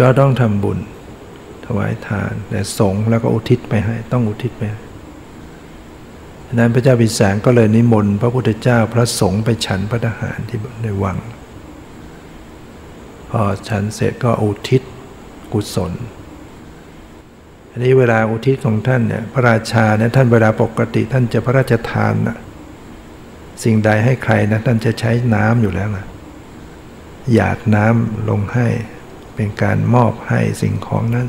ก็ต้องทำบุญ ถวายทานแต่สงแล้วก็อุทิศไปให้ ต้องอุทิศไปให้นั้นพระเจ้าพิสารก็เลยนิมนต์พระพุทธเจ้าพระสงฆ์ไปฉันพระทหารที่ในวัง อฉันเสร็จก็อุทิศกุศล อันนี้เวลาอุทิศของท่านเนี่ยพระราชาเนี่ยท่านเวลาปกติท่านจะพระราชทานนะสิ่งใดให้ใครนะท่านจะใช้น้ำอยู่แล้วนะหยาดน้ำลงให้เป็นการมอบให้สิ่งของนั้น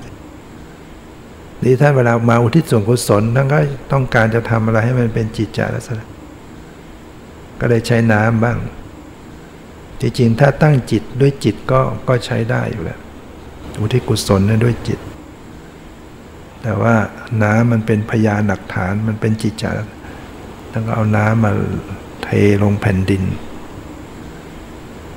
นี่ท่านเวลามาอุทิศส่วนกุศลท่านก็ต้องการจะทำอะไรให้มันเป็นจิตจารักษณะก็เลยใช้น้ำบ้าง จริงๆถ้าตั้งจิตด้วยจิตก็ก็ใช้ได้อยู่แล้วอุทิศกุศลนั้นด้วยจิต แต่ว่าน้ำมันเป็นพยานหลักฐานมันเป็นจิตจาต้องเอาน้ำมาเทลงแผ่นดิน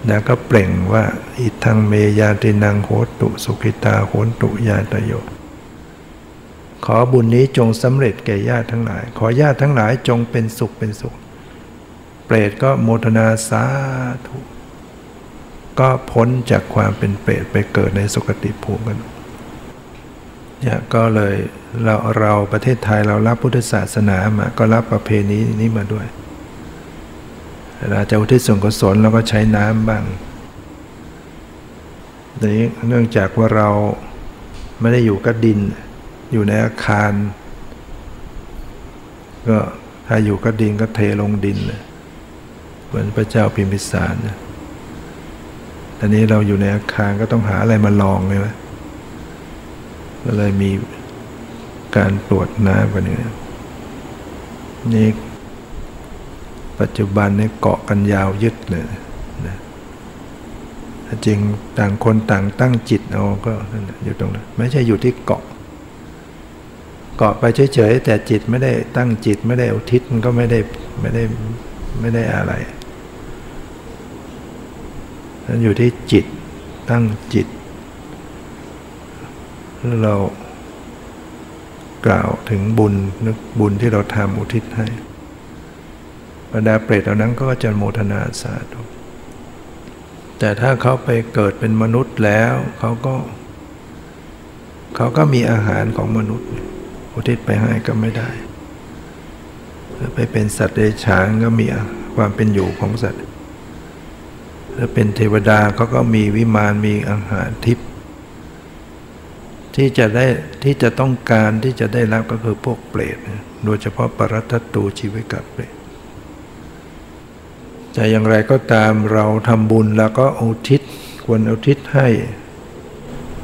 แล้วก็เปล่งว่าอิทังเมยาตินังโหตุสุขิตาโหตุยาตโยขอบุญนี้จงสำเร็จแก่ญาติทั้งหลาย ขอญาติทั้งหลายจงเป็นสุขเป็นสุข เปรตก็โมทนาสาธุ ก็พ้นจากความเป็นเปรตไปเกิดในสุคติภูมิกันเนี่ยก็เลยเราเราประเทศไทยเรารับพุทธศาสนามาก็รับประเพณีนี้มาด้วยเวลาจะอุทิศส่วนกุศลเราก็ใช้น้ำบ้างนี้เนื่องจากว่าเราไม่ได้อยู่กับดิน อยู่ในอาคาร ก็ถ้าอยู่กับดินก็เทลงดินเลยเหมือนพระเจ้าพิมพิสารนะ ตอนนี้เราอยู่ในอาคารก็ต้องหาอะไรมาลองเลยนะก็เลยมีการตรวจน้ำกันนี้นี่ปัจจุบันนี่เกาะกันยาวยึดเลยนะจริงต่างคนต่างตั้งจิตเอาก็นั่นอยู่ตรงนั้นไม่ใช่อยู่ที่เกาะ เกาะไปเฉยๆแต่จิตไม่ได้ตั้งจิตไม่ได้อุทิศมันก็ไม่ได้ไม่ได้ไม่ได้อะไร นั่นอยู่ที่จิตตั้งจิต เรากล่าวถึงบุญนึกบุญที่เราทำอุทิศให้บรรดาเปรตเหล่านั้นก็จะโมทนาสาธุแต่ถ้าเขาไปเกิดเป็นมนุษย์แล้วเขาก็ เขาก็มีอาหารของมนุษย์ อุทิศไปให้ก็ไม่ได้ไปเป็นสัตว์เดรัจฉานก็มีความเป็นอยู่ของสัตว์ ถ้าเป็นเทวดาเขาก็มีวิมานมีอาหารทิพย์ที่จะได้ที่จะต้องการที่จะได้รับก็คือพวกเปรตโดยเฉพาะปรัตตูชีวิกับเปรตแต่อย่างไรก็ตามเราทำบุญแล้วก็อุทิศควรอุทิศให้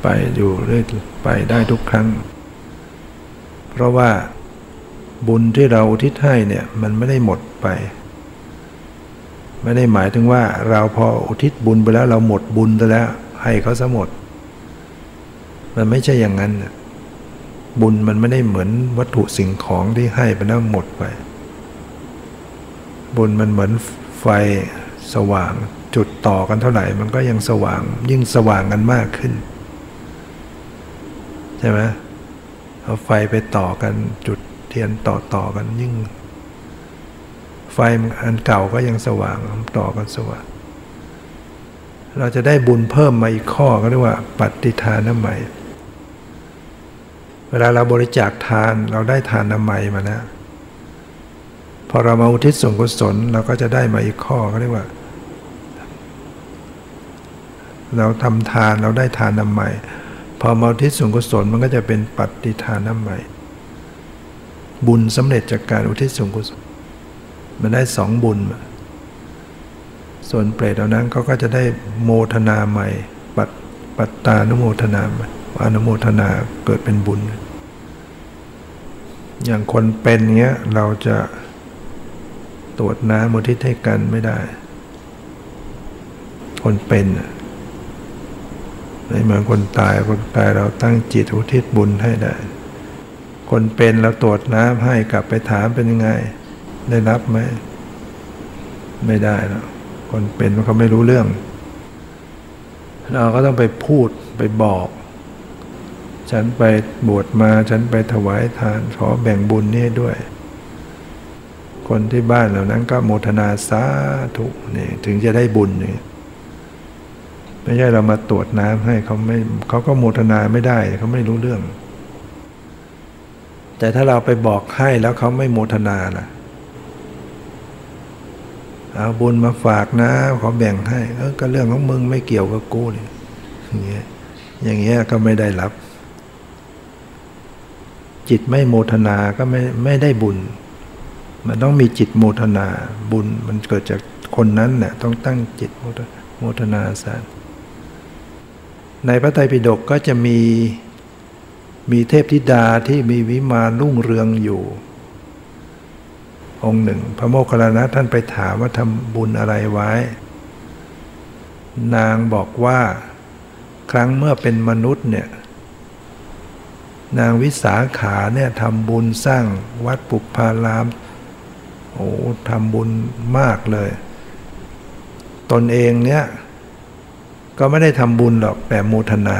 ไปอยู่เรื่อยไปได้ทุกครั้ง เพราะว่าบุญที่เราอุทิศให้เนี่ยมันไม่ได้หมดไป ไม่ได้หมายถึงว่าเราพออุทิศบุญไปแล้วเราหมดบุญไปแล้ว ให้เขาซะหมด มันไม่ใช่อย่างนั้น บุญมันไม่ได้เหมือนวัตถุสิ่งของที่ให้ไปแล้วหมดไป บุญมันเหมือนไฟสว่าง จุดต่อกันเท่าไหร่ มันก็ยังสว่าง ยิ่งสว่างกันมากขึ้น ใช่ไหมเอาไฟไปต่อกันจุดเทียนต่อต่อกันยิ่ง ไฟอันเก่าก็ยังสว่างต่อกันสว่าง เราจะได้บุญเพิ่มมาอีกข้อก็เรียกว่าปฏิทานใหม่ เวลาเราบริจาคทานเราได้ทานน้ำใหม่มาแล้วพอเรามาอุทิศส่วนกุศลเราก็จะได้มาอีกข้อเขาเรียกว่า เราทำทานเราได้ทานน้ำใหม่พอมาอุทิศส่วนกุศลมันก็จะเป็นปฏิทานน้ำใหม่บุญสำเร็จจากการอุทิศส่วนกุศล มันได้สองบุญ ส่วนเปรตเหล่านั้นเขาก็จะได้โมทนาใหม่ปัตปัตตานุโมทนาใหม่อนุโมทนาเกิดเป็นบุญ อย่างคนเป็นเงี้ยเราจะตรวจน้ำมุทิศให้กันไม่ได้ คนเป็นไม่เหมือนคนตายคนตายเราตั้งจิตอุทิศบุญให้ได้ คนเป็นเราตรวจน้ำให้กลับไปถามเป็นยังไง ได้รับไหมไม่ได้แล้วคนเป็นเขาไม่รู้เรื่อง เราก็ต้องไปพูดไปบอก ฉันไปบวชมา ฉันไปถวายทานขอแบ่งบุญนี้ด้วย คนที่บ้านเหล่านั้นก็โมทนาสาธุนี่ถึงจะได้บุญนี่ไม่ใช่เรามาตรวจน้ำให้เขาไม่เขาก็โมทนาไม่ได้เขาไม่รู้เรื่อง แต่ถ้าเราไปบอกให้แล้วเขาไม่โมทนาล่ะ เอาบุญมาฝากนะขอแบ่งให้เออก็เรื่องของมึงไม่เกี่ยวกับกูเลยอย่างเงี้ยอย่างเงี้ยก็ไม่ได้รับ จิตไม่โมทนาก็ไม่ไม่ได้บุญ มันต้องมีจิตโมทนาบุญมันเกิดจากคนนั้นเนี่ยต้องตั้งจิตโมทนาสารในพระไตรปิฎกก็จะมีมีเทพธิดาที่มีวิมานรุ่งเรืองอยู่ องค์หนึ่ง พระโมคคัลลานะท่านไปถามว่าทำบุญอะไรไว้ นางบอกว่า ครั้งเมื่อเป็นมนุษย์เนี่ยนางวิสาขาเนี่ยทำบุญสร้างวัดปุกพารามโอ้ทำบุญมากเลย ตนเองเนี่ย ก็ไม่ได้ทำบุญหรอกแต่โมทนา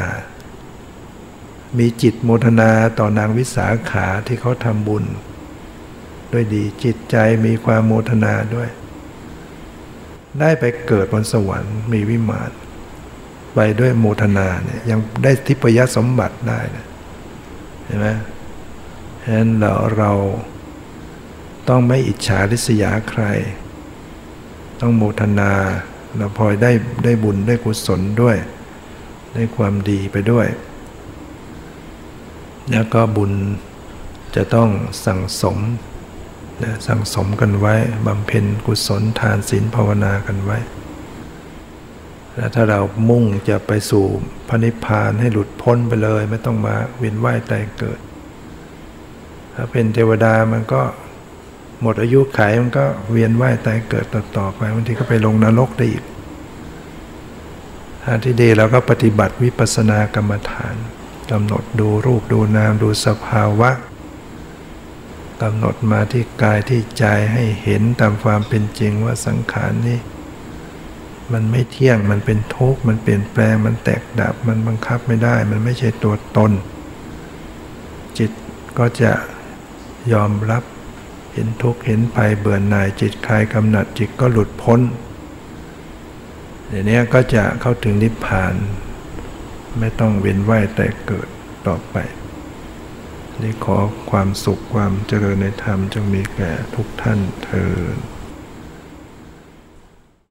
มีจิตโมทนาต่อนางวิสาขาที่เขาทำบุญ ด้วยดีจิตใจมีความโมทนาด้วย ได้ไปเกิดบนสวรรค์มีวิมานไปด้วยโมทนาเนี่ยยังได้ทิพยสมบัติได้นะเห็นไหมฉะนั้นเราเราต้องไม่อิจฉาริษยาใคร ต้องโมทนาเราพลอยได้ได้บุญได้กุศลด้วย ได้ความดีไปด้วย แล้วก็บุญจะต้องสั่งสม สั่งสมกันไว้บำเพ็ญกุศลทานศีลภาวนากันไว้แล้วถ้าเรามุ่งจะไปสู่พระนิพพานให้หลุดพ้นไปเลย ไม่ต้องมาเวียนว่ายตายเกิด ถ้าเป็นเทวดามันก็หมดอายุไขมันก็เวียนว่ายตายเกิดต่อต่อไปบางทีก็ไปลงนรกได้อีกถทางที่ดีเราก็ปฏิบัติวิปัสสนากรรมฐานกำหนดดูรูปดูนามดูสภาวะ กำหนดมาที่กายที่ใจให้เห็นตามความเป็นจริงว่าสังขารนี้ มันไม่เที่ยงมันเป็นทุกข์มันเปลี่ยนแปลงมันแตกดับมันบังคับไม่ได้ มันไม่ใช่ตัวตน จิตก็จะยอมรับเห็นทุกข์เห็นภัยเบื่อหน่ายจิตคลายกำหนัดจิตก็หลุดพ้นเดี๋ยวนี้ก็จะเข้าถึงนิพพาน ไม่ต้องเวียนว่ายแต่เกิดต่อไป นี่ขอความสุขความเจริญในธรรมจงมีแก่ทุกท่านเทอ